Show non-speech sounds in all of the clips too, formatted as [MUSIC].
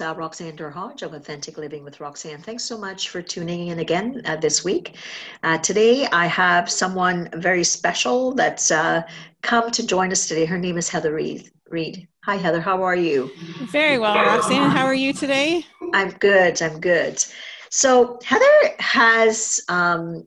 It's uh, Roxanne Derhodge of Authentic Living with Roxanne. Thanks so much for tuning in again uh, this week. Uh, today I have someone very special that's uh, come to join us today. Her name is Heather Reid. Reid. Hi Heather, how are you? Very well, Roxanne. How are you today? I'm good. I'm good. So Heather has, um,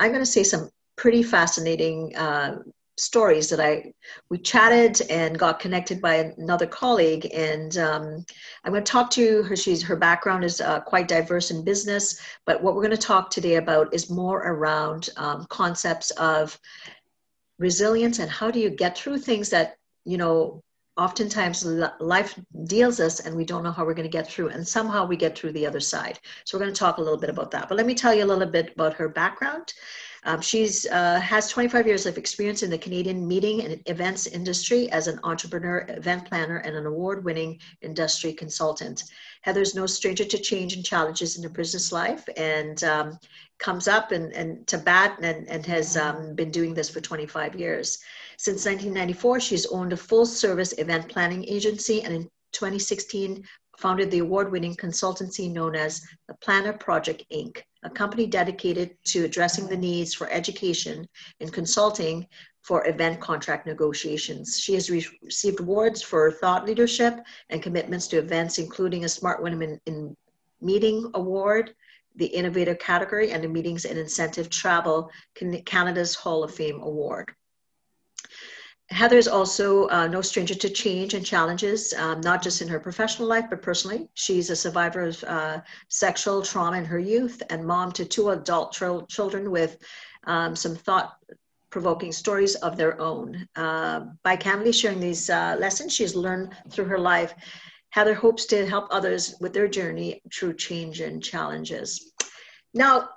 I'm going to say some pretty fascinating uh, stories that I we chatted and got connected by another colleague, and um, I'm going to talk to her. She's her background is uh, quite diverse in business, but what we're going to talk today about is more around um, concepts of resilience and how do you get through things that you know oftentimes life deals us and we don't know how we're going to get through and somehow we get through the other side. So we're going to talk a little bit about that. But let me tell you a little bit about her background um, she's uh, has 25 years of experience in the Canadian meeting and events industry as an entrepreneur, event planner, and an award-winning industry consultant. Heather's no stranger to change and challenges in her business life, and um, comes up and, and to bat and, and has um, been doing this for 25 years. Since 1994, she's owned a full-service event planning agency, and in 2016 founded the award-winning consultancy known as the Planner Protect Inc a company dedicated to addressing the needs for education and consulting for event contract negotiations. She has re- received awards for thought leadership and commitments to events, including a Smart Women in, in Meeting Award, the Innovator category, and the Meetings and Incentive Travel Canada's Hall of Fame Award. Heather is also uh, no stranger to change and challenges, um, not just in her professional life, but personally. She's a survivor of uh, sexual trauma in her youth and mom to two adult ch- children with um, some thought provoking stories of their own. Uh, by candidly sharing these uh, lessons she's learned through her life, Heather hopes to help others with their journey through change and challenges. Now,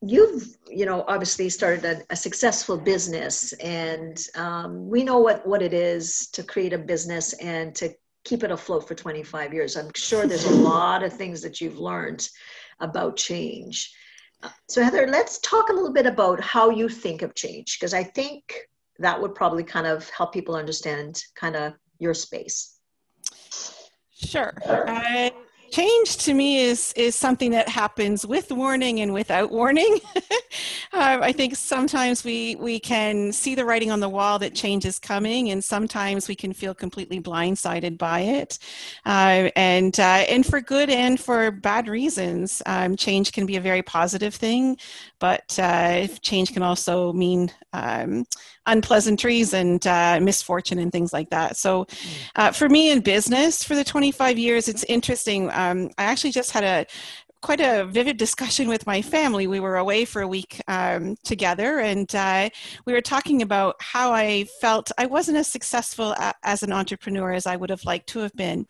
you've you know obviously started a, a successful business and um, we know what what it is to create a business and to keep it afloat for 25 years. I'm sure there's a [LAUGHS] lot of things that you've learned about change. So heather let's talk a little bit about how you think of change because i think that would probably kind of help people understand kind of your space. Sure. I, change to me is is something that happens with warning and without warning. Um, [LAUGHS] i think sometimes we we can see the writing on the wall that change is coming and sometimes we can feel completely blindsided by it. Uh, and uh, and for good and for bad reasons um, change can be a very positive thing but uh, change can also mean um, unpleasantries and uh, misfortune and things like that. So, mm. uh, for me in business for the 25 years, it's interesting. Um, I actually just had a quite a vivid discussion with my family. We were away for a week um, together, and uh, we were talking about how I felt I wasn't as successful a- as an entrepreneur as I would have liked to have been.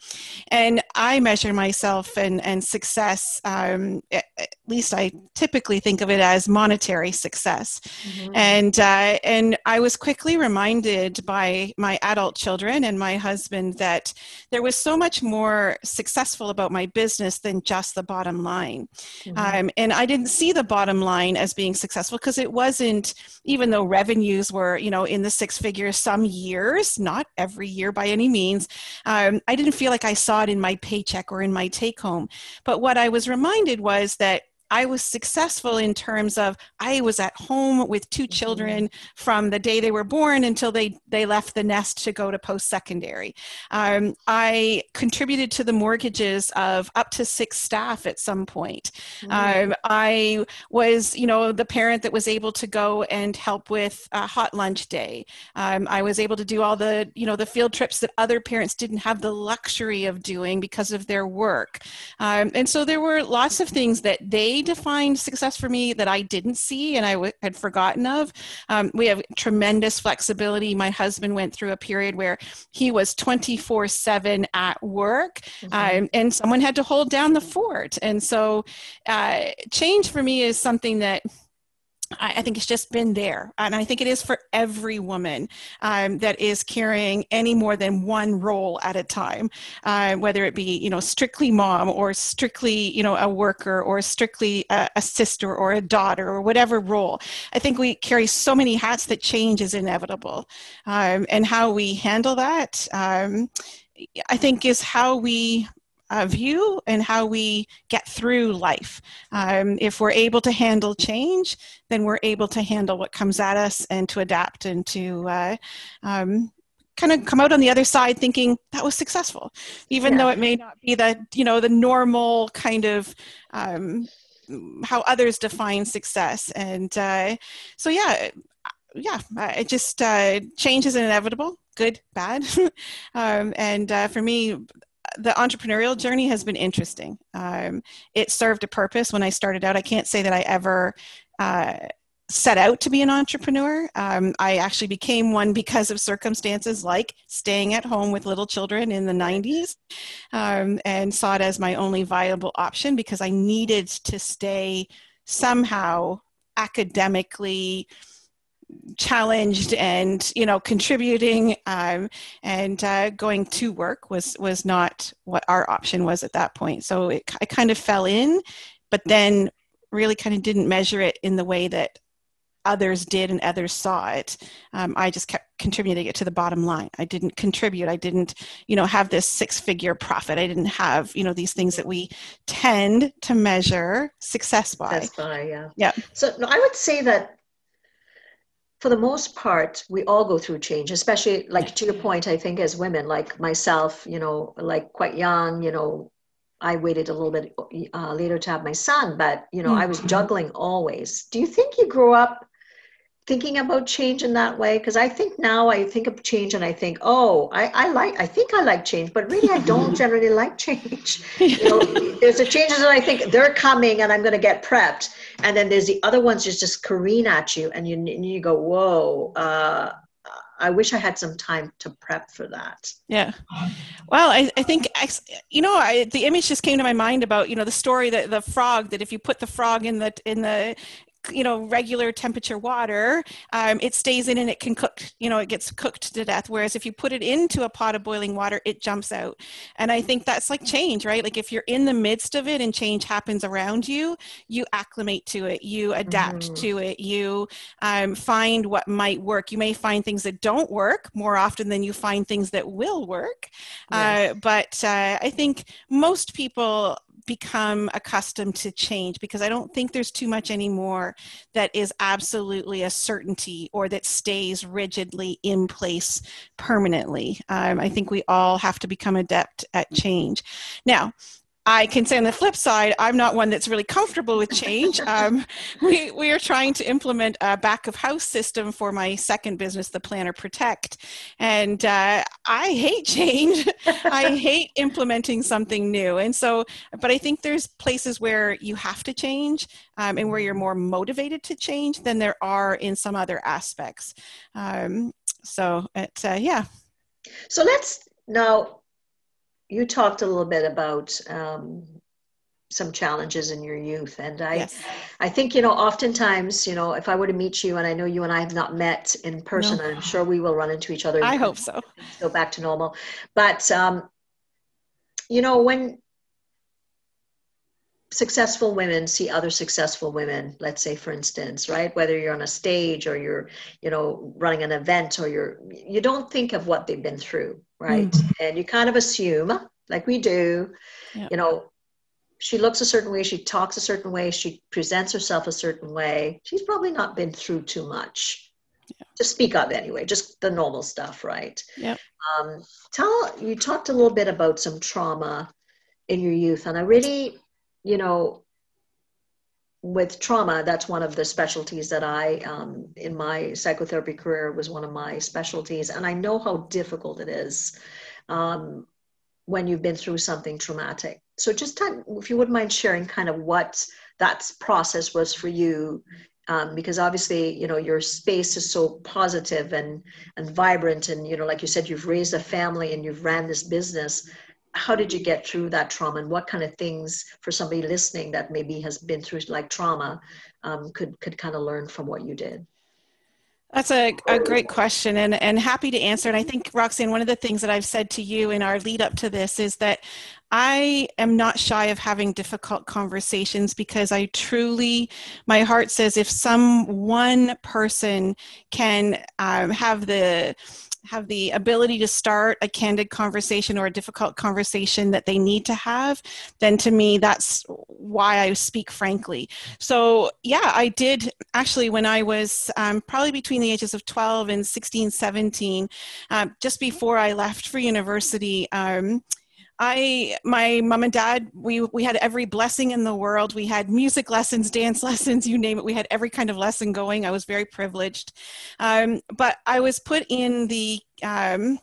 And I measure myself and, and success, um, at, least I typically think of it as monetary success. Mm-hmm. And, uh, and I was quickly reminded by my adult children and my husband that there was so much more successful about my business than just the bottom line line. Mm-hmm. Um, and I didn't see the bottom line as being successful because it wasn't, even though revenues were, you know, in the six figures some years, not every year by any means, um, I didn't feel like I saw it in my paycheck or in my take home. But what I was reminded was that I was successful in terms of I was at home with two mm-hmm. children from the day they were born until they, they left the nest to go to post secondary. Um, I contributed to the mortgages of up to six staff at some point. Mm-hmm. Um, I was, you know, the parent that was able to go and help with a hot lunch day. Um, I was able to do all the, you know, the field trips that other parents didn't have the luxury of doing because of their work. Um, and so there were lots of things that they they defined success for me that I didn't see and I w- had forgotten of. Um, we have tremendous flexibility. My husband went through a period where he was 24 7 at work, mm-hmm. um, and someone had to hold down the fort. And so, uh, change for me is something that I, think it's just been there. And I think it is for every woman um, that is carrying any more than one role at a time, uh, whether it be, you know, strictly mom or strictly, you know, a worker or strictly a, a, sister or a daughter or whatever role. I think we carry so many hats that change is inevitable. Um, and how we handle that, um, I think, is how we uh, view and how we get through life. Um, if we're able to handle change, then we're able to handle what comes at us and to adapt and to uh, um, kind of come out on the other side thinking that was successful, even yeah. though it may not be the you know the normal kind of um, how others define success. And uh, so yeah, yeah, it just uh, change is inevitable good, bad. [LAUGHS] um, and uh, for me, the entrepreneurial journey has been interesting. Um, it served a purpose when I started out. I can't say that I ever uh, set out to be an entrepreneur. Um, I actually became one because of circumstances like staying at home with little children in the 90s um, and saw it as my only viable option because I needed to stay somehow academically challenged and you know contributing um, and uh, going to work was was not what our option was at that point. So it, i kind of fell in but then really kind of didn't measure it in the way that others did and others saw it. Um, i just kept contributing it to the bottom line. I didn't contribute. I didn't you know have this six figure profit. I didn't have you know these things that we tend to measure success by yeah. Yeah. So no, i would say that for the most part, we all go through change, especially like to your point, I think as women, like myself, you know, like quite young, you know, I waited a little bit uh, later to have my son, but you know, mm-hmm. I was mm-hmm. juggling always. Do you think you grew up thinking about change in that way because i think now i think of change and i think oh i, I like i think i like change but really i don't [LAUGHS] generally like change [LAUGHS] you know, there's the changes that i think they're coming and i'm going to get prepped and then there's the other ones just just careen at you and you, and you go whoa uh, I wish I had some time to prep for that. Yeah. Well, I, I think, you know, I, the image just came to my mind about, you know, the story that the frog, that if you put the frog in the, in the, you know regular temperature water um, it stays in and it can cook you know it gets cooked to death. Whereas if you put it into a pot of boiling water it jumps out. And i think that's like change right? Like if you're in the midst of it and change happens around you you acclimate to it you adapt mm-hmm. to it you um, find what might work. You may find things that don't work more often than you find things that will work. Yes. uh, but uh, i think most people become accustomed to change because I don't think there's too much anymore that is absolutely a certainty or that stays rigidly in place permanently. Um, I think we all have to become adept at change. Now, I can say on the flip side, I'm not one that's really comfortable with change. [LAUGHS] Um, we, we are trying to implement a back of house system for my second business, the Planner Protect. And uh, I hate change. [LAUGHS] I hate implementing something new. And so, but I think there's places where you have to change um, and where you're more motivated to change than there are in some other aspects. Um, so, it, uh, yeah. So let's now you talked a little bit about um, some challenges in your youth and i yes. i think you know oftentimes you know if i were to meet you and i know you and i have not met in person no. i'm sure we will run into each other i hope so go back to normal but um you know when successful women see other successful women let's say for instance right whether you're on a stage or you're you know running an event or you're you don't think of what they've been through right? Mm-hmm. And you kind of assume, like we do, you know, she looks a certain way, she talks a certain way, she presents herself a certain way. She's probably not been through too much yeah. to speak of anyway, just the normal stuff, right? Yeah. Um, tell you talked a little bit about some trauma in your youth, and I really, you know, with trauma, that's one of the specialties that I, um, in my psychotherapy career, was one of my specialties. And I know how difficult it is um, when you've been through something traumatic. So, just if you wouldn't mind sharing kind of what that process was for you um, because obviously you know your space is so positive and and vibrant and you know like you said you've raised a family and you've ran this business how did you get through that trauma and what kind of things for somebody listening that maybe has been through like trauma um, could could kind of learn from what you did that's a, a great question and, and happy to answer. And I think, Roxanne, one of the things that I've said to you in our lead up to this is that I am not shy of having difficult conversations because I truly, my heart says if some one person can um, have the have the ability to start a candid conversation or a difficult conversation that they need to have, then to me, that's why I speak frankly. So, yeah, I did actually when I was um, probably between the ages of 12 and 16, 17, uh, just before I left for university. Um, I, my mom and dad, we, we had every blessing in the world. We had music lessons, dance [LAUGHS] lessons, you name it. We had every kind of lesson going. I was very privileged. Um, but I was put in the, um,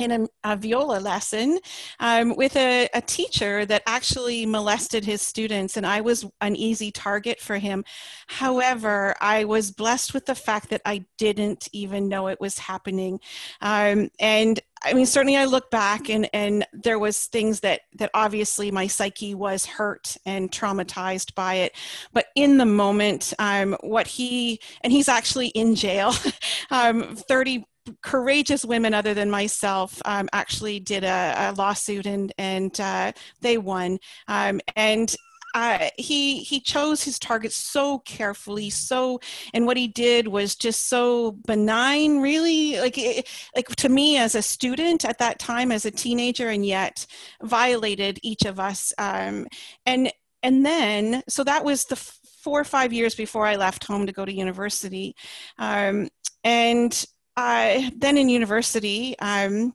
in a, a, viola lesson um, with a, a, teacher that actually molested his students, and I was an easy target for him. However, I was blessed with the fact that I didn't even know it was happening. Um, and I mean, certainly I look back and, and there was things that, that obviously my psyche was hurt and traumatized by it. But in the moment, um, what he, and he's actually in jail, [LAUGHS] um, 30 courageous women other than myself um, actually did a, a, lawsuit and and uh, they won. Um, and uh, he he chose his targets so carefully so and what he did was just so benign really. Like it, like to me as a student at that time as a teenager and yet violated each of us um, and and then so that was the four or five years before i left home to go to university. Um, and uh, then in university, um,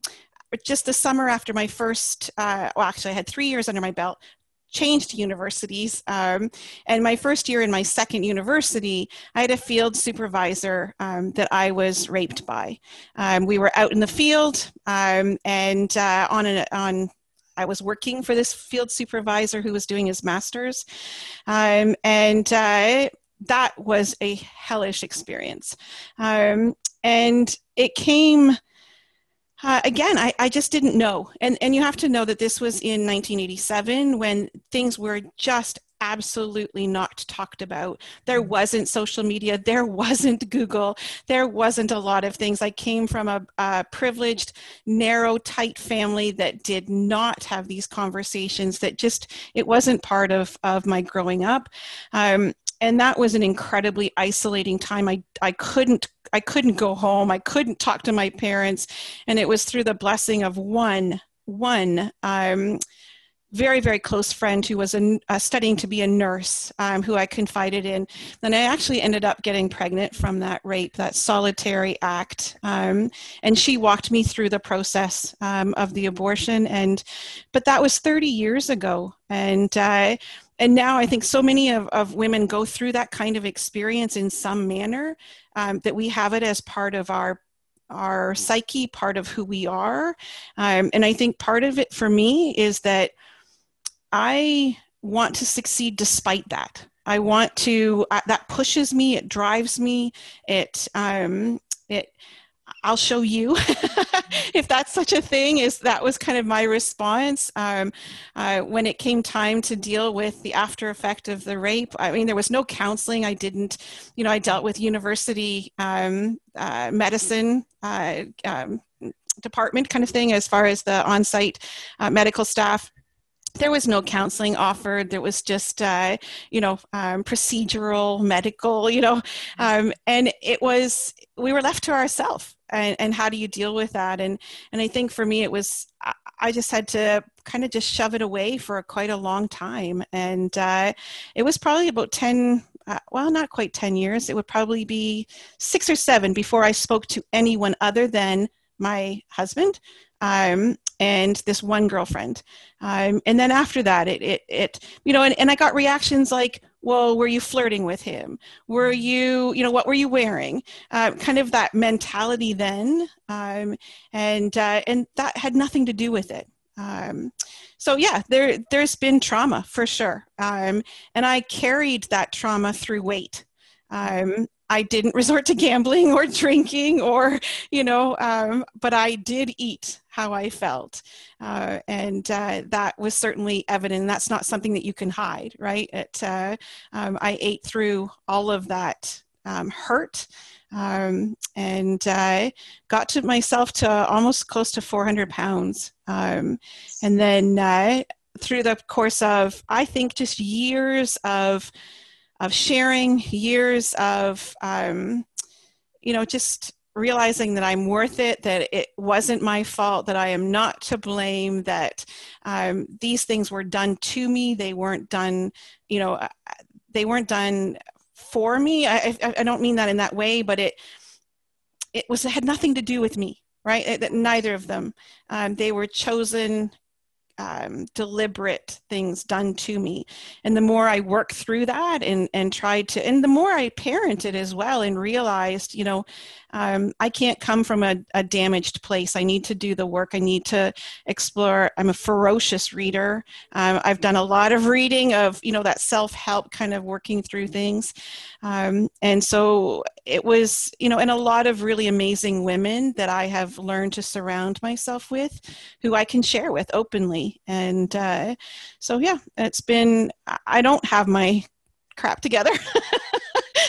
just the summer after my first, uh, well, actually, I had three years under my belt, changed universities. Um, and my first year in my second university, I had a field supervisor um, that I was raped by. Um, we were out in the field um, and uh, on an, on I was working for this field supervisor who was doing his master's. Um, and uh, that was a hellish experience. Um, and it came uh, again I, I just didn't know. And and you have to know that this was in 1987 when things were just absolutely not talked about. There mm. wasn't social media. There wasn't google. There wasn't a lot of things. I came from a, a privileged narrow tight family that did not have these conversations that just it wasn't part of of my growing up. Um, and that was an incredibly isolating time. I i couldn't i couldn't go home. I couldn't talk to my parents. And it was through the blessing of one one um, very very close friend who was a, uh, studying to be a nurse um, who i confided in. Then i actually ended up getting pregnant from that rape that solitary act. Um, and she walked me through the process um, of the abortion. And but that was 30 years ago. And uh, and now I think so many of, of women go through that kind of experience in some manner um, that we have it as part of our our psyche, part of who we are. Um, and I think part of it for me is that I want to succeed despite that. I want to, uh, that pushes me, it drives me, it, um, it, I'll show you [LAUGHS] if that's such a thing. Is that was kind of my response um, uh, when it came time to deal with the after effect of the rape. I mean, there was no counseling. I didn't, you know, I dealt with university um, uh, medicine. Uh, um, department kind of thing as far as the on-site uh, medical staff there was no counseling offered there was just uh, you know um, procedural medical you know um, and it was we were left to ourselves and, and how do you deal with that? And and i think for me it was i just had to kind of just shove it away for quite a long time. And uh, it was probably about 10 uh, well not quite 10 years. It would probably be six or seven before i spoke to anyone other than my husband um, and this one girlfriend. Um, and then after that, it, it, it you know, and, and I got reactions like, well, were you flirting with him? Were you, you know, what were you wearing? Uh, kind of that mentality then. Um, and, uh, and that had nothing to do with it. Um, so yeah, there there's been trauma for sure, um, and I carried that trauma through weight. Um, I didn't resort to gambling or drinking or, you know, um, but I did eat how I felt. Uh, and uh, that was certainly evident. That's not something that you can hide, right? It, uh, um, I ate through all of that um, hurt um, and I got to myself to almost close to 400 pounds. Um, and then uh, through the course of, I think, just years of of sharing, years of, um, you know, just realizing that I'm worth it, that it wasn't my fault, that I am not to blame, that um, these things were done to me. They weren't done, you know, uh, they weren't done for me. I, I, I don't mean that in that way, but it, it was, it had nothing to do with me, right? That neither of them. Um, they were chosen um, deliberate things done to me. And the more I worked through that and, and tried to, and the more I parented as well and realized, you know, um, I can't come from a, a, damaged place. I need to do the work. I need to explore. I'm a ferocious reader. Um, I've done a lot of reading of, you know, that self help kind of working through things. Um, and so it was, you know, and a lot of really amazing women that I have learned to surround myself with who I can share with openly. And uh, so, yeah, it's been, I don't have my crap together. [LAUGHS]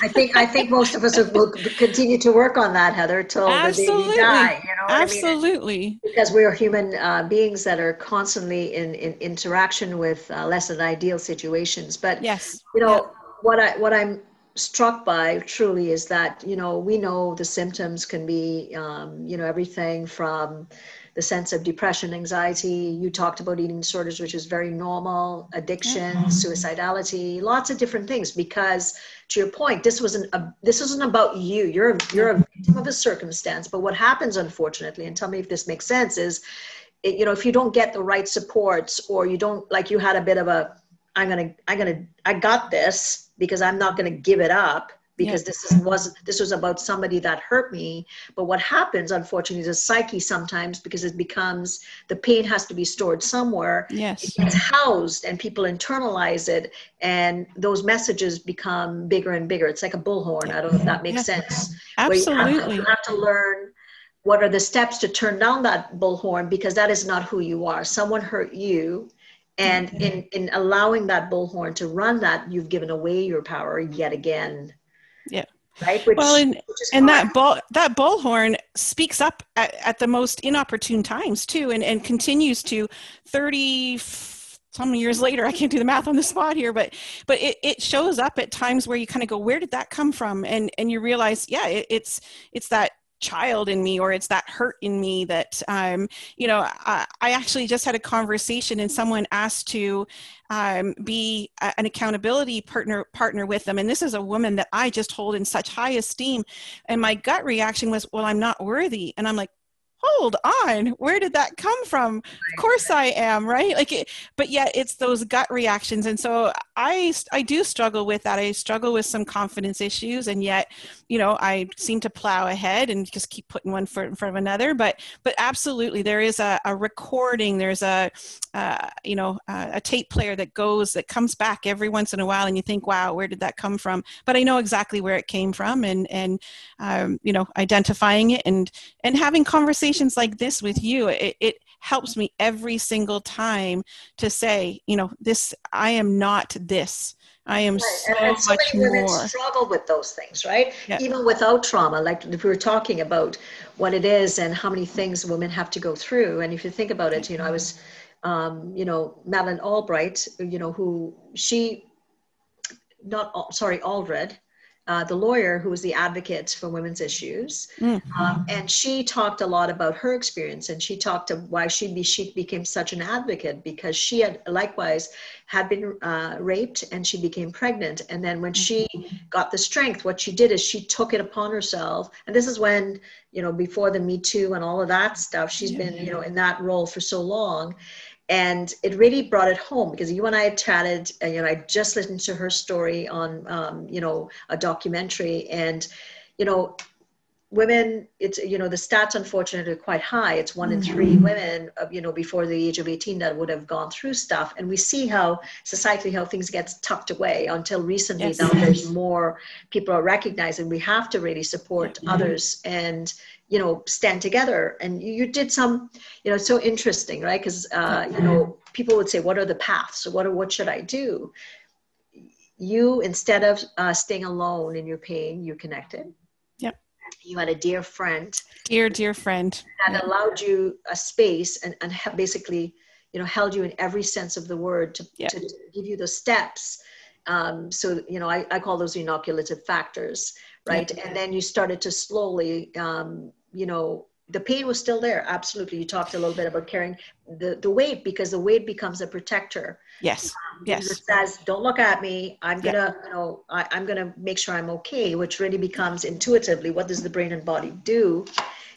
I think I think most of us will continue to work on that, Heather, till Absolutely. the day we die. You know, Absolutely, I mean? because we are human uh, beings that are constantly in, in interaction with uh, less than ideal situations. But yes, you know yeah. what I what I'm struck by truly is that you know we know the symptoms can be um, you know everything from the sense of depression, anxiety. You talked about eating disorders, which is very normal, addiction, mm-hmm. suicidality, lots of different things. Because to your point, this wasn't a, this wasn't about you. You're a, you're a victim of a circumstance. But what happens, unfortunately, and tell me if this makes sense, is it, you know if you don't get the right supports or you don't like you had a bit of a I'm gonna I'm gonna I got this because I'm not gonna give it up because yeah. this is, was this was about somebody that hurt me. But what happens unfortunately is a psyche sometimes because it becomes the pain has to be stored somewhere. Yes. It gets housed and people internalize it and those messages become bigger and bigger. It's like a bullhorn. I don't know if that makes yeah. sense. Absolutely you have, to, you have to learn what are the steps to turn down that bullhorn because that is not who you are. Someone hurt you and in in allowing that bullhorn to run that you've given away your power yet again yeah. Right. Which, well, and, and that bull that bullhorn speaks up at, at the most inopportune times too, and, and continues to thirty some years later. I can't do the math on the spot here, but but it, it shows up at times where you kind of go, where did that come from? And and you realize, yeah, it, it's it's that child in me or it's that hurt in me that um, you know I, I, actually just had a conversation and someone asked to um, be a, an accountability partner partner with them. And this is a woman that i just hold in such high esteem. And my gut reaction was well i'm not worthy. And i'm like hold on where did that come from? Of course i am right? Like it, but yet it's those gut reactions and so i i do struggle with that. I struggle with some confidence issues and yet you know i seem to plow ahead and just keep putting one foot in front of another but but absolutely there is a, a recording there's a uh, you know a, a tape player that goes that comes back every once in a while and you think wow where did that come from? But i know exactly where it came from and and um, you know identifying it and and having conversations conversations like this with you, it, it helps me every single time to say, you know, this, I am not this. I am right. so, and so much many women more. struggle with those things, right? Yeah. Even without trauma, like if we were talking about what it is and how many things women have to go through. And if you think about it, you know, I was, um, you know, Madeleine Albright, you know, who she, not sorry, Allred, uh, the lawyer who was the advocate for women's issues. Mm-hmm. Um, and she talked a lot about her experience and she talked of why she, be, she became such an advocate because she had likewise had been uh, raped and she became pregnant. And then when she mm-hmm. got the strength, what she did is she took it upon herself. And this is when, you know, before the Me Too and all of that stuff, she's yeah. been, you know, in that role for so long and it really brought it home because you and I had chatted. And, you know, I just listened to her story on, um, you know, a documentary, and you know, women it's you know the stats unfortunately are quite high it's one in three Mm-hmm. women you know before the age of 18 that would have gone through stuff and we see how societally how things get tucked away until recently Yes. now there's more people are recognizing we have to really support Mm-hmm. others and you know stand together and you, you did some you know it's so interesting right because uh, you know people would say what are the paths so what are, what should i do you instead of uh, staying alone in your pain you connected Yep. you had a dear friend Dear, dear friend. that allowed you a space and, and basically you know held you in every sense of the word to, Yeah. to give you the steps um, so you know I, I call those inoculative factors right? And then you started to slowly um, you know the pain was still there absolutely. You talked a little bit about carrying the, the weight because the weight becomes a protector. Yes. because Yes. it says don't look at me. I'm gonna you know I, i'm gonna make sure i'm okay which really becomes intuitively what does the brain and body do?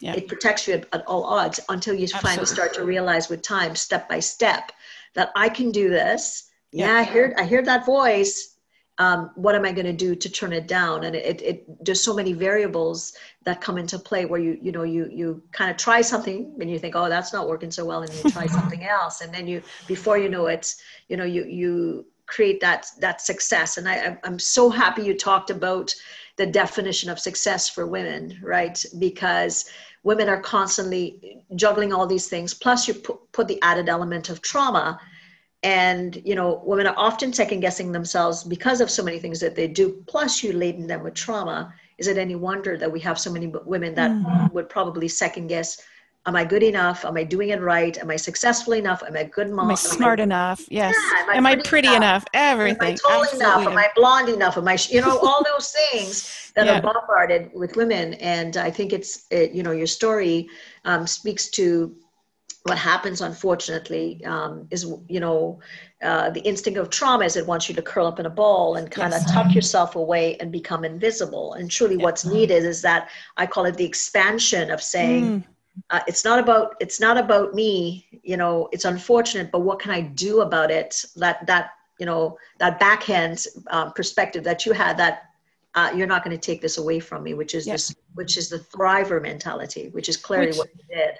Yeah. it protects you at, at all odds until you finally start to realize with time step by step that i can do this Yeah. yeah, i hear i hear that voice. Um, what am i going to do to turn it down? And it, it there's so many variables that come into play where you you know you you kind of try something and you think oh that's not working so well and you try something else. And then you before you know it you know you you create that that success. And I, I'm- i'm so happy you talked about the definition of success for women right? Because women are constantly juggling all these things. Plus you put, put the added element of trauma and you know women are often second guessing themselves because of so many things that they do plus you laden them with trauma is it any wonder that we have so many women that would probably second guess am i good enough am i doing it right am i successful enough am i good mom Am I Am smart enough? Yes. Yeah, am I Am I pretty pretty enough? enough? Everything. Am I tall enough? Am I blonde enough? Am I, sh- you know, all those things that Yeah. are bombarded with women. And I think it's, it, you know, your story um, speaks to what happens, unfortunately, um, is, you know, uh, the instinct of trauma is it wants you to curl up in a ball and kind of Yes. tuck yourself away and become invisible. And truly, what's needed is that I call it the expansion of saying, Mm, uh, it's not about it's not about me you know it's unfortunate but what can i do about it that that you know that backhand um, perspective that you had that uh, you're not going to take this away from me which is Yeah. this which is the thriver mentality which is clearly Which- what you did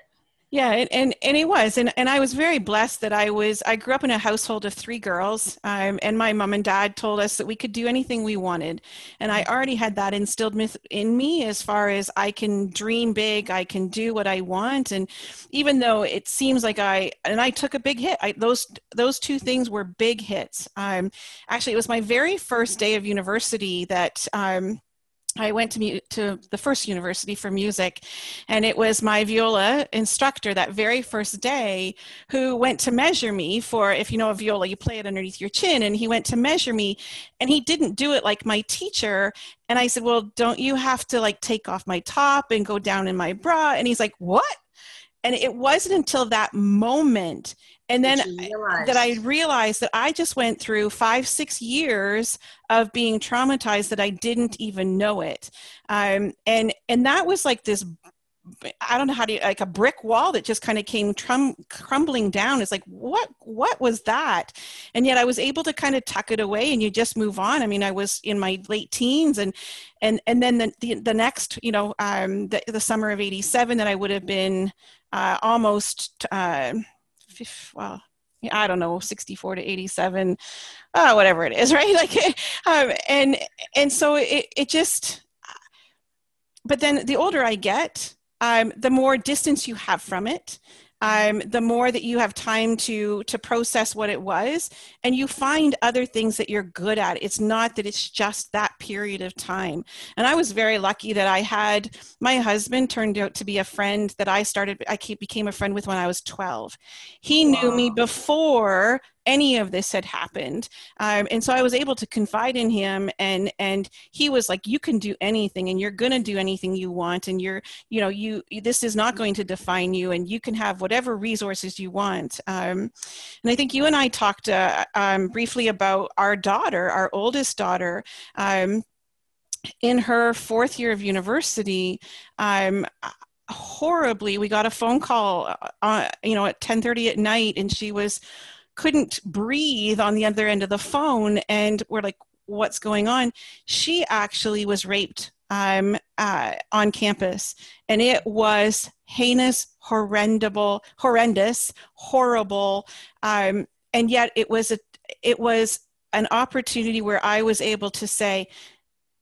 Yeah, and, and and it was, and and I was very blessed that I was. I grew up in a household of three girls, um, and my mom and dad told us that we could do anything we wanted, and I already had that instilled in me as far as I can dream big, I can do what I want, and even though it seems like I and I took a big hit, I, those those two things were big hits. Um, actually, it was my very first day of university that. Um, I went to to the first university for music, and it was my viola instructor that very first day who went to measure me for if you know a viola, you play it underneath your chin, and he went to measure me, and he didn't do it like my teacher. And I said, "Well, don't you have to like take off my top and go down in my bra?" And he's like, "What?" And it wasn't until that moment, and then That that I realized that I just went through five, six years of being traumatized that I didn't even know it. Um, and and that was like this I don't know how to like a brick wall that just kind of came trum, crumbling down. It's like what what was that? And yet I was able to kind of tuck it away and you just move on. I mean, I was in my late teens and and and then the the, the next you know um, the the summer of '87 that I would have been uh, almost uh, well I don't know, 64 to 87, uh, whatever it is, [LAUGHS] right? Like, um, and and so it it just, but then the older I get, um, the more distance you have from it, um, the more that you have time to to process what it was, and you find other things that you're good at. It's not that it's just that period of time. And I was very lucky that I had my husband turned out to be a friend that I started. I became a friend with when I was 12. He knew me before any of this had happened. Um, and so i was able to confide in him and and he was like you can do anything and you're going to do anything you want and you're you know you this is not going to define you and you can have whatever resources you want. Um, and i think you and i talked uh, um, briefly about our daughter our oldest daughter um, in her fourth year of university. Um, horribly we got a phone call uh, you know at 10:30 at night and she was couldn't breathe on the other end of the phone and we're like what's going on? She actually was raped um, uh, on campus, and it was heinous, horrendous, horrendous, horrible, um, and yet it was a it was an opportunity where I was able to say,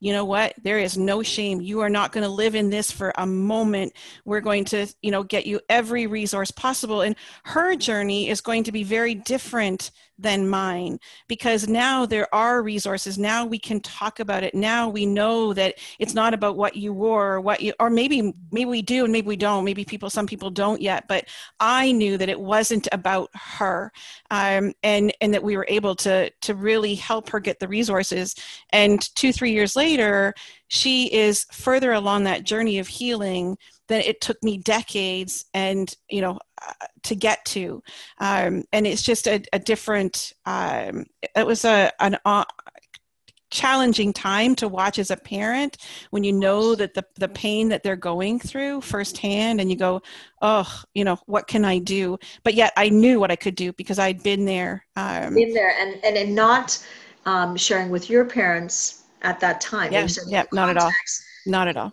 you know what? There is no shame. You are not going to live in this for a moment. We're going to you know get you every resource possible. And her journey is going to be very different than mine. Because now there are resources. Now we can talk about it. Now we know that it's not about what you wore or what you or maybe maybe we do and maybe we don't. Maybe people some people don't yet. But i knew that it wasn't about her um, and and that we were able to to really help her get the resources. And two three years later she is further along that journey of healing than it took me decades and you know uh, to get to. Um, and it's just a, a different um, it was a an uh, challenging time to watch as a parent when you know that the, the pain that they're going through firsthand and you go oh you know what can i do? But yet i knew what i could do because i'd been there um, been there and and, and not um, sharing with your parents at that time. Yeah, yeah not at all. not at all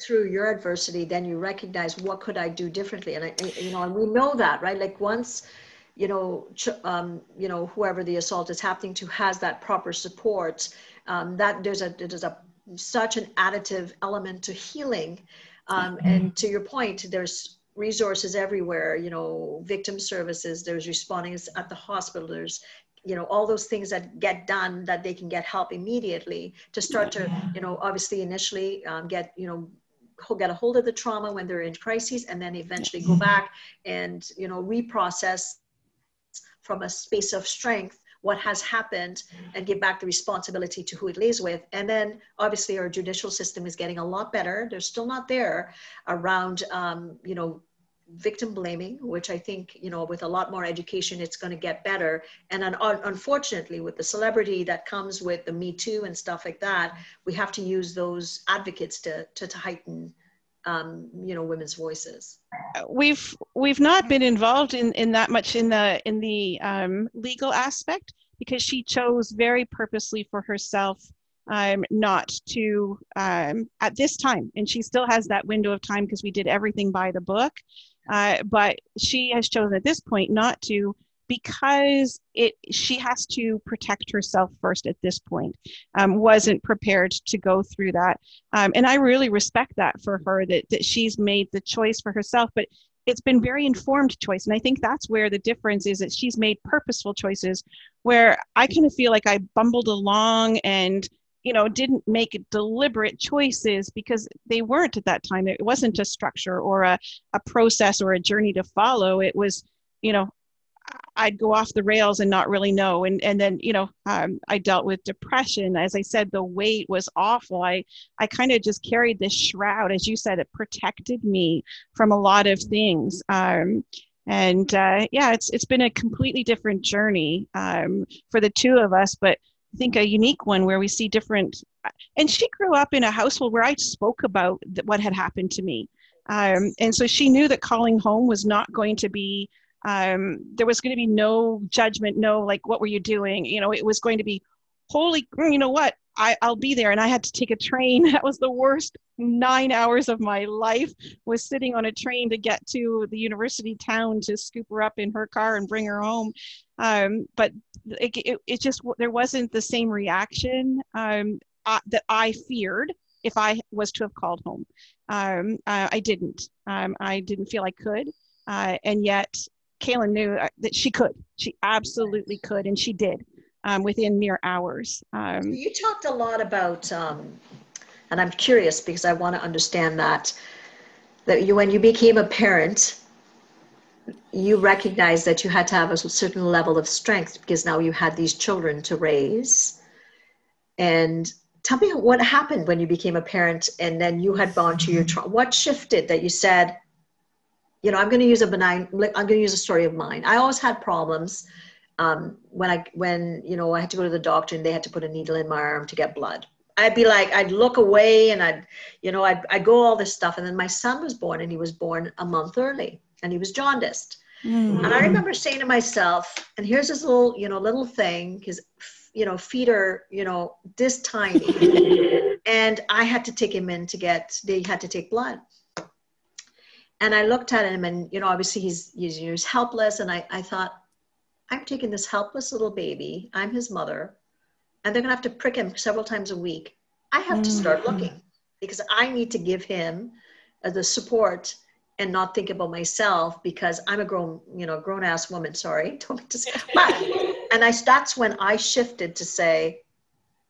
through your adversity, then you recognize what could I do differently, and I, you know, and we know that, right? Like once, you know, um, you know, whoever the assault is happening to has that proper support, um, that there's a there's a such an additive element to healing, um, mm-hmm. and to your point, there's resources everywhere. You know, victim services. There's responding at the hospital. There's you know all those things that get done that they can get help immediately to start to you know obviously initially um, get you know get a hold of the trauma when they're in crises and then eventually go back and you know reprocess from a space of strength what has happened and give back the responsibility to who it lays with. And then obviously our judicial system is getting a lot better. They're still not there around um, you know victim blaming, which I think, you know, with a lot more education, it's going to get better. And un- unfortunately, with the celebrity that comes with the Me Too and stuff like that, we have to use those advocates to, to, to heighten, um, you know, women's voices. We've we've not been involved in, in that much in the in the um, legal aspect because she chose very purposely for herself um, not to um, at this time. And she still has that window of time because we did everything by the book. Uh, but she has chosen at this point not to because it she has to protect herself first at this point. Um, wasn't prepared to go through that. Um, and i really respect that for her that, that she's made the choice for herself but it's been very informed choice. And i think that's where the difference is that she's made purposeful choices where i kind of feel like i bumbled along and you know didn't make deliberate choices because they weren't at that time. It wasn't a structure or a, a process or a journey to follow. It was you know i'd go off the rails and not really know. And and then you know um, i dealt with depression. As i said the weight was awful. I i kind of just carried this shroud as you said it protected me from a lot of things. Um, and uh, yeah it's it's been a completely different journey um, for the two of us but think a unique one where we see different and she grew up in a household where i spoke about what had happened to me. Um, and so she knew that calling home was not going to be um, there was going to be no judgment no like what were you doing? You know it was going to be holy you know what I, i'll be there. And i had to take a train. [LAUGHS] That was the worst nine hours of my life was sitting on a train to get to the university town to scoop her up in her car and bring her home. Um, but it, it, it, just there wasn't the same reaction um, uh, that i feared if i was to have called home. Um, i didn't. Um, i didn't feel i could. Uh, and yet kaylin knew uh, that she could. She absolutely could and she did um, within mere hours. Um, you talked a lot about, um, and I'm curious because I want to understand that that you when you became a parent, you recognized that you had to have a certain level of strength because now you had these children to raise. And tell me what happened when you became a parent and then you had gone to your tra- what shifted that you said you know i'm going to use a benign i'm going to use a story of mine i always had problems um, when I when you know I had to go to the doctor and they had to put a needle in my arm to get blood. I'd be like, I'd look away and I'd, you know, I'd, I'd go all this stuff. And then my son was born and he was born a month early and he was jaundiced. Mm-hmm. And I remember saying to myself, and here's this little, you know, little thing, because, you know, feet are, you know, this tiny. [LAUGHS] and I had to take him in to get. They had to take blood. And I looked at him, and you know, obviously he's he's, he's helpless, and I I thought, I'm taking this helpless little baby. I'm his mother, and they're gonna have to prick him several times a week. I have mm-hmm. to start mm-hmm. looking because I need to give him uh, the support and not think about myself because I'm a grown, you know, grown ass woman. Sorry, [LAUGHS] don't mean to say. [LAUGHS] But, and I that's when I shifted to say,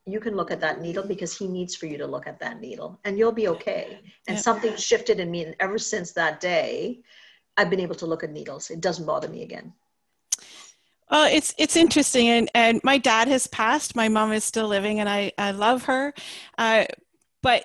you can look at that needle because he needs for you to look at that needle, and you'll be okay. And yeah. something shifted in me, and ever since that day, I've been able to look at needles. It doesn't bother me again. Well, it's it's interesting, and and my dad has passed. My mom is still living, and I I love her. Uh, but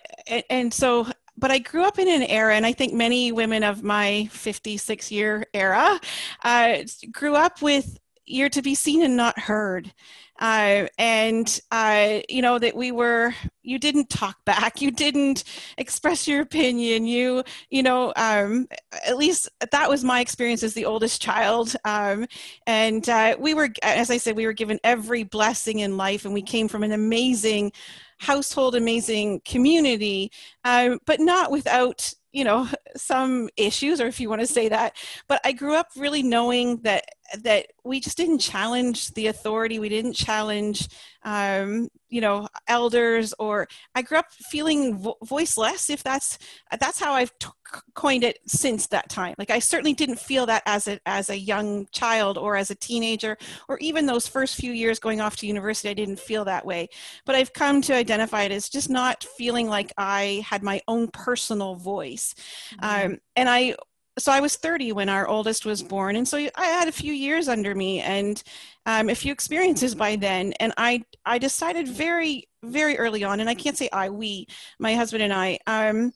and so but I grew up in an era, and I think many women of my 56 year era uh, grew up with you're to be seen and not heard. Uh, and uh, you know that we were you didn't talk [LAUGHS] back. You didn't express your opinion. You you know um, at least that was my experience as the oldest child. Um, and uh, we were as i said we were given every blessing in life and we came from an amazing household amazing community um, but not without you know some issues or if you want to say that. But i grew up really knowing that that we just didn't challenge the authority. We didn't challenge um, you know elders or i grew up feeling vo- voiceless if that's that's how i've t- coined it since that time like i certainly didn't feel that as a as a young child or as a teenager or even those first few years going off to university i didn't feel that way but i've come to identify it as just not feeling like i had my own personal voice mm-hmm. um, and i so I was 30 when our oldest was born, and so I had a few years under me and um, a few experiences by then. And I I decided very very early on, and I can't say I we my husband and I um,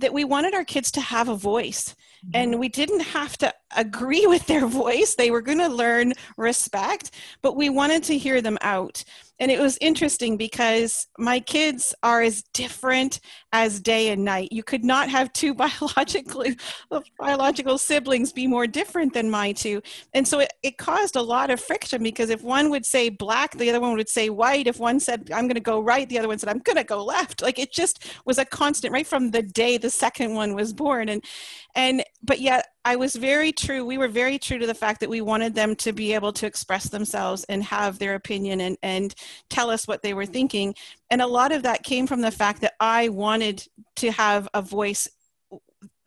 that we wanted our kids to have a voice, and we didn't have to agree with their voice. They were going to learn respect, but we wanted to hear them out and it was interesting because my kids are as different as day and night. You could not have two [LAUGHS] biological biological siblings be more different than my two. And so it, it caused a lot of friction because if one would say black, the other one would say white. If one said, I'm going to go right, the other one said, I'm going to go left. Like it just was a constant right from the day the second one was born. And, and, but yet I was very true. We were very true to the fact that we wanted them to be able to express themselves and have their opinion and, and tell us what they were thinking. And a lot of that came from the fact that I wanted to have a voice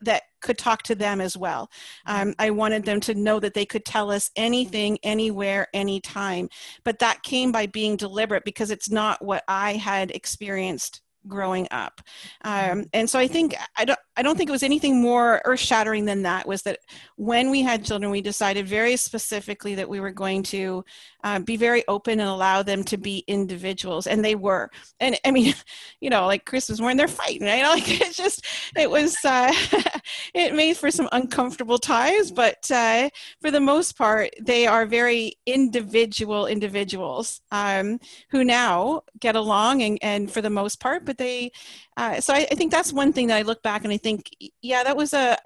that could talk to them as well. Um, I wanted them to know that they could tell us anything, anywhere, anytime. But that came by being deliberate because it's not what I had experienced growing up. Um, and so i think i don't i don't think it was anything more earth shattering than that was that when we had children we decided very specifically that we were going to uh, be very open and allow them to be individuals and they were. And i mean [LAUGHS] you know like Christmas morning they're fighting right? [LAUGHS] Like it's just it was uh, [LAUGHS] it made for some uncomfortable times but uh, for the most part they are very individual individuals um, who now get along and, and for the most part they uh, so I, I, think that's one thing that I look back and I think yeah that was a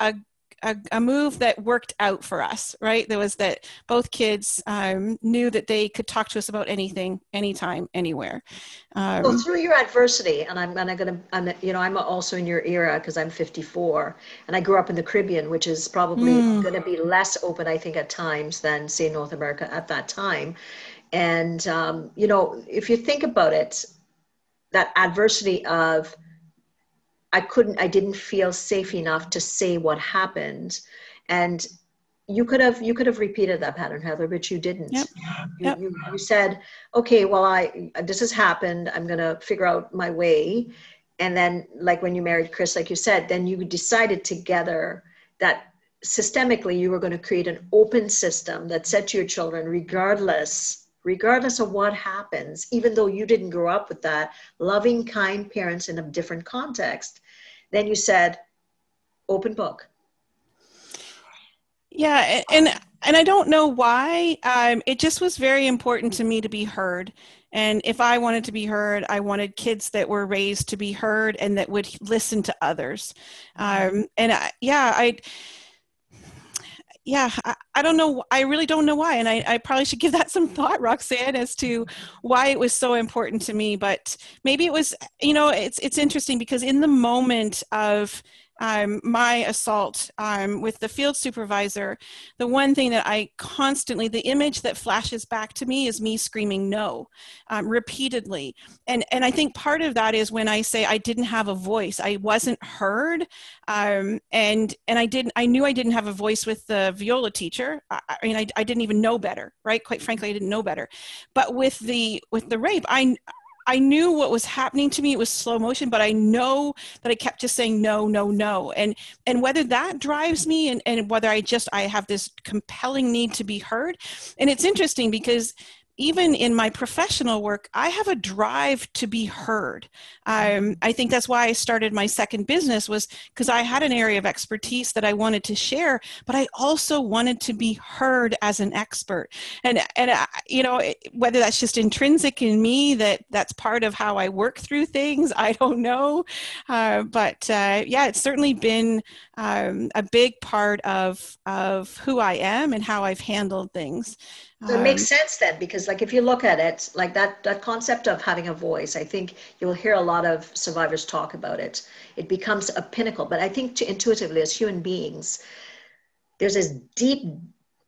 a a, a, move that worked out for us, right? There was that both kids um, knew that they could talk to us about anything, anytime, anywhere. Um, well, through your adversity, and I'm, and I'm gonna, I'm, you know, I'm also in your era because I'm 54, and I grew up in the Caribbean, which is probably mm. going to be less open, I think, at times than say North America at that time. And um, you know, if you think about it, that adversity of I couldn't, I didn't feel safe enough to say what happened. And you could have, you could have repeated that pattern, Heather, but you didn't. Yep. You, yep. You, you said, okay, well, I, this has happened. I'm going to figure out my way. And then like when you married Chris, like you said, then you decided together that systemically you were going to create an open system that said to your children, regardless regardless of what happens, even though you didn't grow up with that, loving, kind parents in a different context, then you said, open book. Yeah, and and I don't know why. Um, it just was very important to me to be heard. And if I wanted to be heard, I wanted kids that were raised to be heard and that would listen to others. Um, and I, yeah, I yeah, I, I, don't know. I really don't know why. And I, I probably should give that some thought, Roxanne, as to why it was so important to me. But maybe it was, you know, it's, it's interesting because in the moment of um, my assault um, with the field supervisor, the one thing that I constantly, the image that flashes back to me is me screaming no um, repeatedly. And, and I think part of that is when I say I didn't have a voice, I wasn't heard. Um, and, and I didn't, I knew I didn't have a voice with the viola teacher. I, I mean, I, I didn't even know better, right? Quite frankly, I didn't know better. But with the, with the rape, I, I knew what was happening to me. It was slow motion, but I know that I kept just saying no, no, no. And and whether that drives me and, and whether I just I have this compelling need to be heard. And it's interesting because even in my professional work, I have a drive to be heard. Um, I think that's why I started my second business was because I had an area of expertise that I wanted to share, but I also wanted to be heard as an expert. And and you know whether that's just intrinsic in me that that's part of how I work through things, [LAUGHS] I don't know. Uh, but uh, yeah, it's certainly been um, a big part of of who I am and how I've handled things. So it makes um, sense then, because like if you look at it, like that that concept of having a voice, I think you'll hear a lot of survivors talk about it. It becomes a pinnacle. But I think to, intuitively, as human beings, there's this deep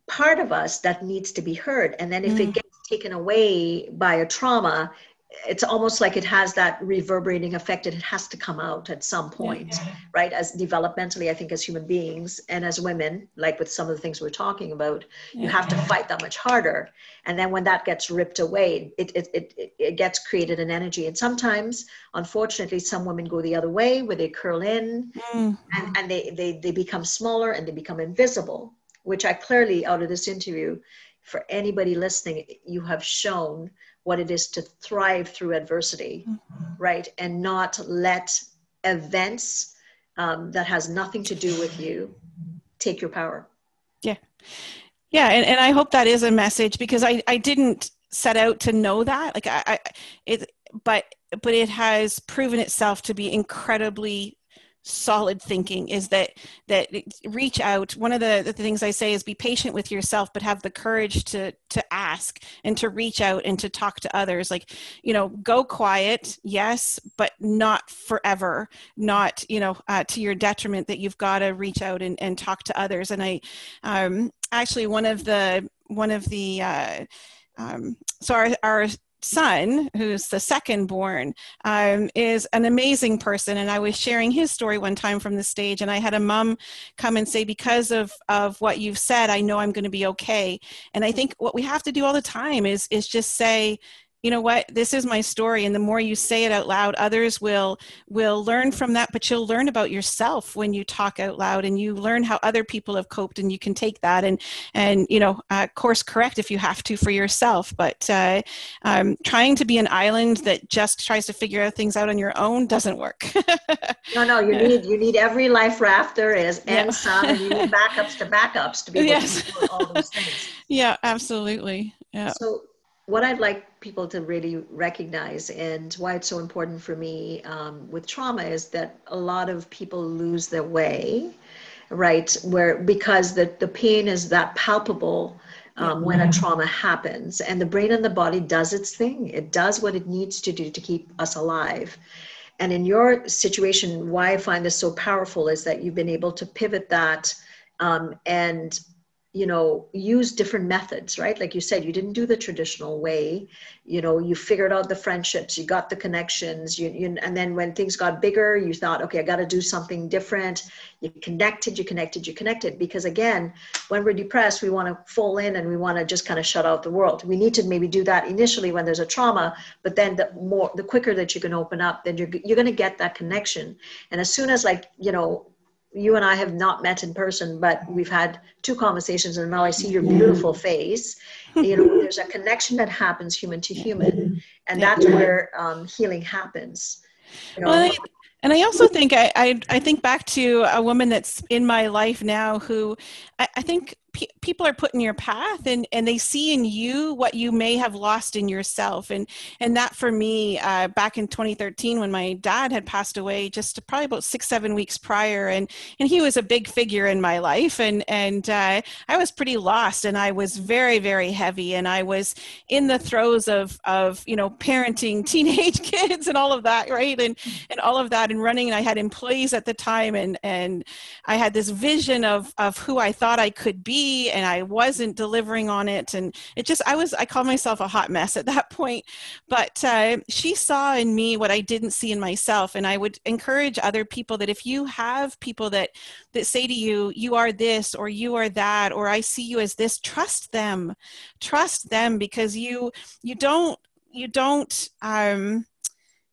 part of us that needs to be heard. And then if mm. it gets taken away by a trauma, it's almost like it has that reverberating effect it has to come out at some point yeah. right as developmentally i think as human beings and as women like with some of the things we're talking about yeah. you have to fight that much harder and then when that gets ripped away it, it, it, it gets created an energy and sometimes unfortunately some women go the other way where they curl in mm. and, and they, they, they become smaller and they become invisible which i clearly out of this interview for anybody listening you have shown what it is to thrive through adversity, mm-hmm. right? And not let events um, that has nothing to do with you take your power. Yeah. Yeah. And, and I hope that is a message because I, I didn't set out to know that. Like I, I it, but, but it has proven itself to be incredibly solid thinking is that that reach out. One of the, the things i say is be patient with yourself but have the courage to to ask and to reach out and to talk to others. Like you know go quiet yes but not forever. Not you know uh, to your detriment that you've got to reach out and, and talk to others. And i um actually one of the one of the uh um, so our, our son, who's the second born, um, is an amazing person. And I was sharing his story one time from the stage, and I had a mom come and say, Because of, of what you've said, I know I'm going to be okay. And I think what we have to do all the time is, is just say, you know what this is my story and the more you say it out loud others will will learn from that but you'll learn about yourself when you talk out loud and you learn how other people have coped and you can take that and and you know uh, course correct if you have to for yourself. But uh, um, trying to be an island that just tries to figure out things out on your own doesn't work. [LAUGHS] No no you need you need every life raft there is and yeah. some and you need backups to backups to be able [LAUGHS] yes. to do all those things. [LAUGHS] Yeah absolutely. Yeah. So what I'd like people to really recognize and why it's so important for me um, with trauma is that a lot of people lose their way, right? Where because the, the pain is that palpable um, when a trauma happens, and the brain and the body does its thing. It does what it needs to do to keep us alive. And in your situation, why I find this so powerful is that you've been able to pivot that um, and you know use different methods right? Like you said you didn't do the traditional way. You know you figured out the friendships you got the connections you, you and then when things got bigger you thought okay i got to do something different. You connected you connected you connected. Because again when we're depressed we want to fall in and we want to just kind of shut out the world. We need to maybe do that initially when there's a trauma but then the more the quicker that you can open up then you're, you're going to get that connection. And as soon as like you know you and I have not met in person, but we've had two conversations, and now I see your beautiful face. You know, there's a connection that happens human to human, and that's where um, healing happens. You know, well, and I also think I, I, I think back to a woman that's in my life now who I, I think people are put in your path and, and they see in you what you may have lost in yourself. And, and that for me, uh, back in 2013, when my dad had passed away, just probably about six, seven weeks prior, and, and he was a big figure in my life. And, and uh, I was pretty lost and I was very, very heavy. And I was in the throes of, of you know, parenting [LAUGHS] teenage kids and all of that, right? And, and all of that and running. And I had employees at the time and, and I had this vision of, of who I thought I could be and I wasn't delivering on it. And it just, I was, I called myself a hot mess at that [LAUGHS] point. But uh, she saw in me what I didn't see in myself. And I would encourage other people that if you have people that, that say to you, you are this or you are that, or I see you as this, trust them, trust them because you, you don't, you don't, um,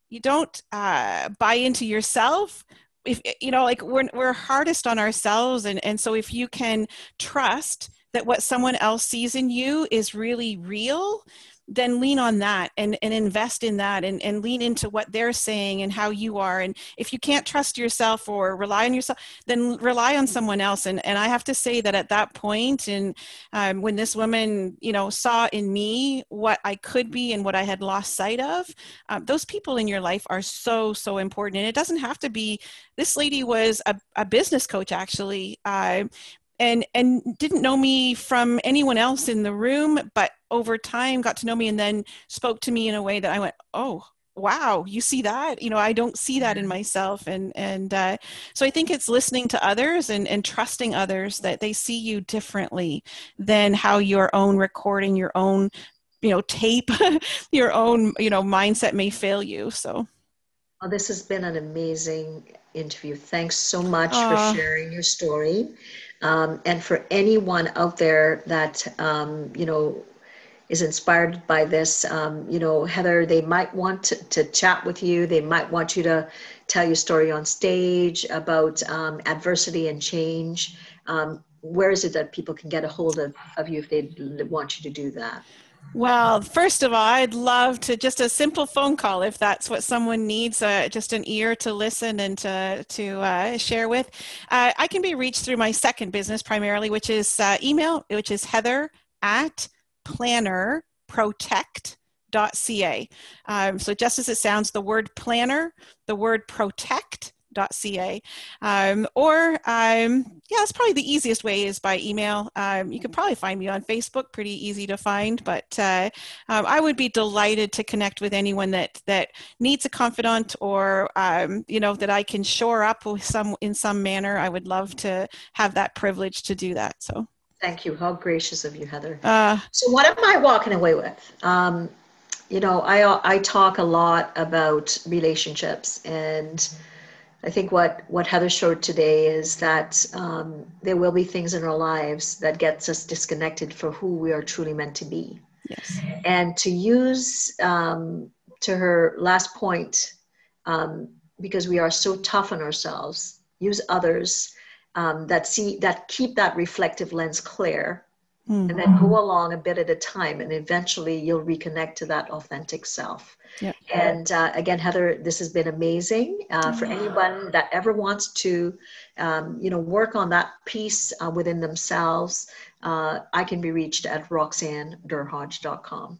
you don't uh, buy into yourself if you know like we're we're hardest on ourselves. And and so if you can trust that what someone else sees in you is really real then lean on that and, and invest in that and, and lean into what they're saying and how you are. And if you can't trust yourself or rely on yourself, then rely on someone else. And, and I have to say that at that point, and um, when this woman, you know, saw in me what I could be and what I had lost sight of, um, those people in your life are so, so important. And it doesn't have to be, this lady was a, a business coach actually. Uh, and and didn't know me from anyone else in the room but over time got to know me and then spoke to me in a way that i went oh wow you see that? You know i don't see that in mm-hmm. myself. And and uh, so i think it's listening to others and and trusting others that they see you differently than how your own recording your own you know tape [LAUGHS] your own you know mindset may fail you so. Well, this has been an amazing interview. Thanks so much Aww. for sharing your story um, and for anyone out there that, um, you know, is inspired by this, um, you know, Heather, they might want to, to, chat with you. They might want you to tell your story on stage about um, adversity and change. Um, where is it that people can get a hold of, of you if they want you to do that? Well, first of all, I'd love to just a simple phone call if that's what someone needs, uh, just an ear to listen and to, to uh, share with. Uh, I can be reached through my second business primarily, which is uh, email, which is heather at plannerprotect.ca. Um, so just as it sounds, the word planner, the word protect, ca um, or um, yeah that's probably the easiest way is by email. Um, you can probably find me on facebook pretty easy to find but uh, um, i would be delighted to connect with anyone that that needs a confidant or um, you know that i can shore up with some in some manner. I would love to have that privilege to do that so. Thank you. How gracious of you heather. Uh, so what am i walking away with? Um, you know i i talk a lot about relationships and I think what, what Heather showed today is that um, there will be things in our lives that gets us disconnected for who we are truly meant to be. Yes. And to use, um, to her last point, um, because we are so tough on ourselves, use others um, that see that keep that reflective lens clear mm-hmm. and then go along a bit at a time and eventually you'll reconnect to that authentic self yeah. and uh, again heather this has been amazing uh, for anyone that ever wants to um, you know work on that piece uh, within themselves uh, i can be reached at roxannederhodge.com